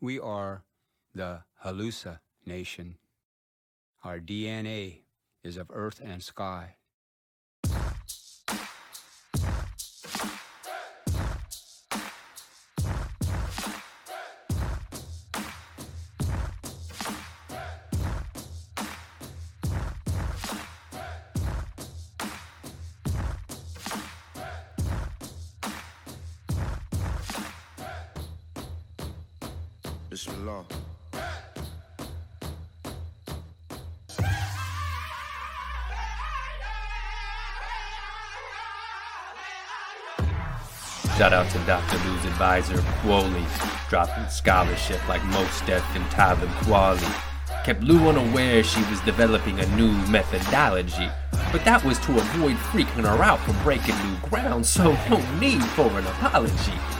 We are the Halusa nation. Our DNA is of earth and sky. Bismillah. Shout out to Dr. Lou's advisor, Wooly, dropping scholarship like Mos Def and Talib Kweli. Kept Lou unaware she was developing a new methodology, but that was to avoid freaking her out for breaking new ground, so no need for an apology.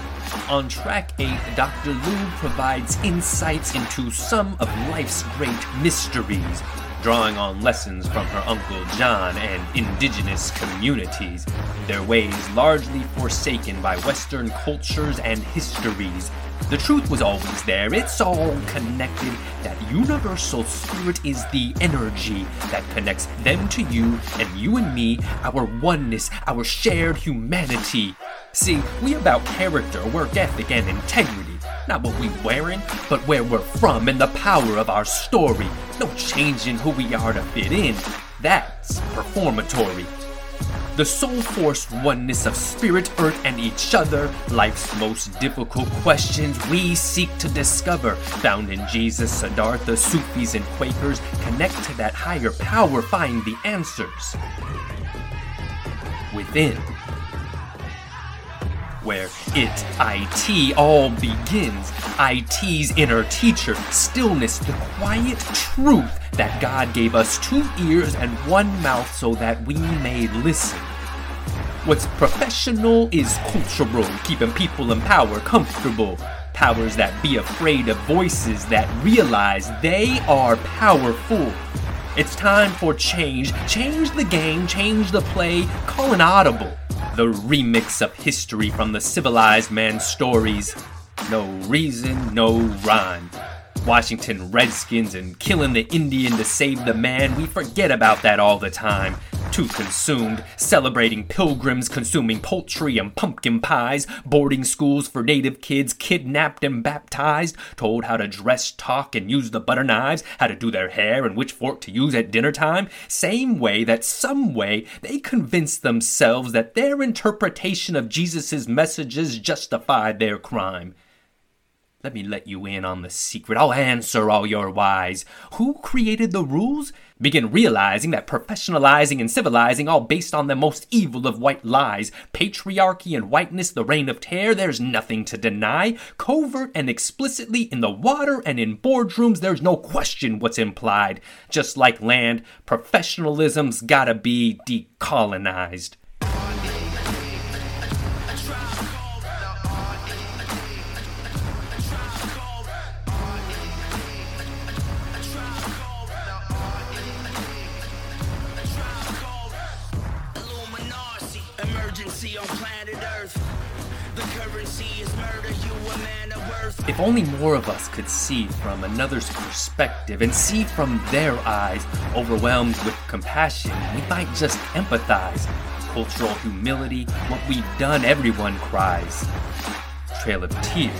On track 8, Dr. Lou provides insights into some of life's great mysteries, drawing on lessons from her Uncle John and indigenous communities, their ways largely forsaken by Western cultures and histories. The truth was always there, it's all connected. That universal spirit is the energy that connects them to you and you and me, our oneness, our shared humanity. See, we about character, work ethic, and integrity. Not what we wearing, but where we're from and the power of our story. No changing who we are to fit in. That's performatory. The soul force oneness of spirit, earth, and each other, life's most difficult questions we seek to discover. Found in Jesus, Siddhartha, Sufis, and Quakers, connect to that higher power, find the answers. Within where it, IT, all begins. IT's inner teacher, stillness, the quiet truth that God gave us two ears and one mouth so that we may listen. What's professional is cultural, keeping people in power comfortable. Powers that be afraid of voices that realize they are powerful. It's time for change. Change the game, change the play, call an audible the remix of history from the civilized man's stories. No reason, no rhyme. Washington Redskins and killing the Indian to save the man, we forget about that all the time. Too consumed, celebrating pilgrims, consuming poultry and pumpkin pies, boarding schools for native kids kidnapped and baptized, told how to dress, talk, and use the butter knives, how to do their hair, and which fork to use at dinner time. Same way that some way they convinced themselves that their interpretation of Jesus' messages justified their crime. Let me let you in on the secret. I'll answer all your whys. Who created the rules? Begin realizing that professionalizing and civilizing all based on the most evil of white lies. Patriarchy and whiteness, the reign of terror, there's nothing to deny. Covert and explicitly in the water and in boardrooms, there's no question what's implied. Just like land, professionalism's gotta be decolonized. If only more of us could see from another's perspective and see from their eyes, overwhelmed with compassion, we might just empathize. Cultural humility, what we've done, everyone cries. Trail of tears.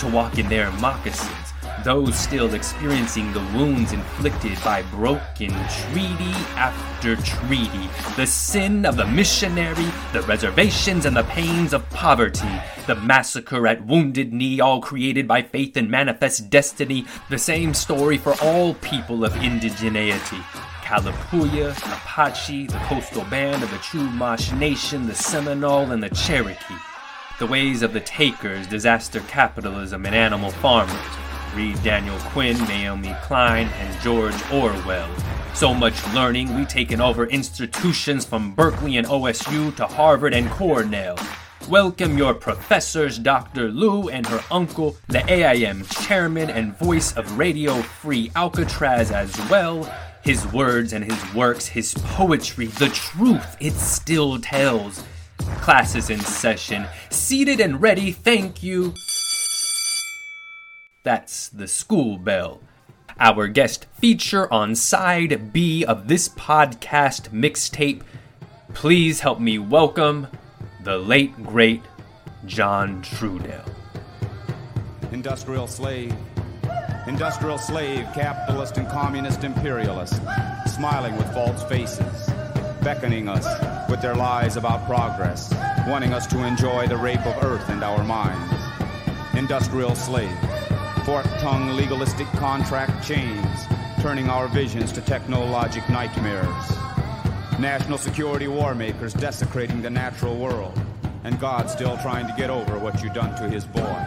To walk in their moccasins, those still experiencing the wounds inflicted by broken treaty after treaty, the sin of the missionary, the reservations and the pains of poverty, the massacre at Wounded Knee, all created by faith and manifest destiny, the same story for all people of indigeneity. Kalapuya, Apache, the coastal band of the Chumash Nation, the Seminole, and the Cherokee. The ways of the takers, disaster capitalism, and animal farmers Read Daniel Quinn, Naomi Klein, and George Orwell. So much learning, we've taken over institutions from Berkeley and OSU to Harvard and Cornell. Welcome your professors, Dr. Lou and her uncle, the AIM chairman and voice of Radio Free Alcatraz as well. His words and his works, his poetry, the truth it still tells. Classes in session, seated and ready, thank you. That's the school bell. Our guest feature on side B of this podcast mixtape. Please help me welcome the late, great John Trudell. Industrial slave. Industrial slave, capitalist and communist imperialist, smiling with false faces, beckoning us with their lies about progress, wanting us to enjoy the rape of earth and our minds. Industrial slave, fork-tongued legalistic contract chains, turning our visions to technologic nightmares. National security war makers desecrating the natural world, and God still trying to get over what you done to his boy.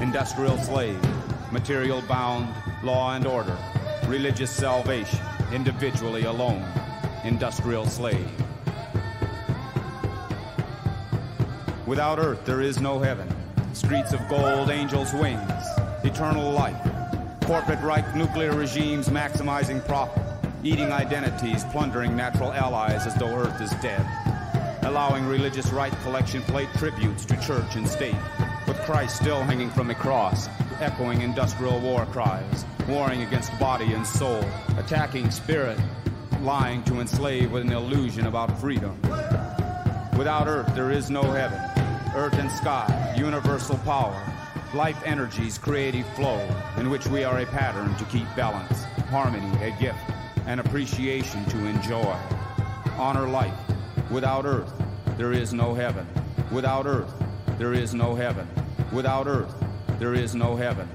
Industrial slave, material bound, law and order, religious salvation, individually alone. Industrial slave. Without earth, there is no heaven. Streets of gold, angels' wings, eternal life. Corporate Reich nuclear regimes maximizing profit, eating identities, plundering natural allies as though earth is dead. Allowing religious right collection plate tributes to church and state, with Christ still hanging from the cross, echoing industrial war cries, warring against body and soul, attacking spirit, lying to enslave with an illusion about freedom. Without earth, there is no heaven. Earth and sky, universal power, life energies, creative flow, in which we are a pattern to keep balance, harmony, a gift, and appreciation to enjoy. Honor life. Without earth, there is no heaven. Without earth, there is no heaven. Without earth, there is no heaven.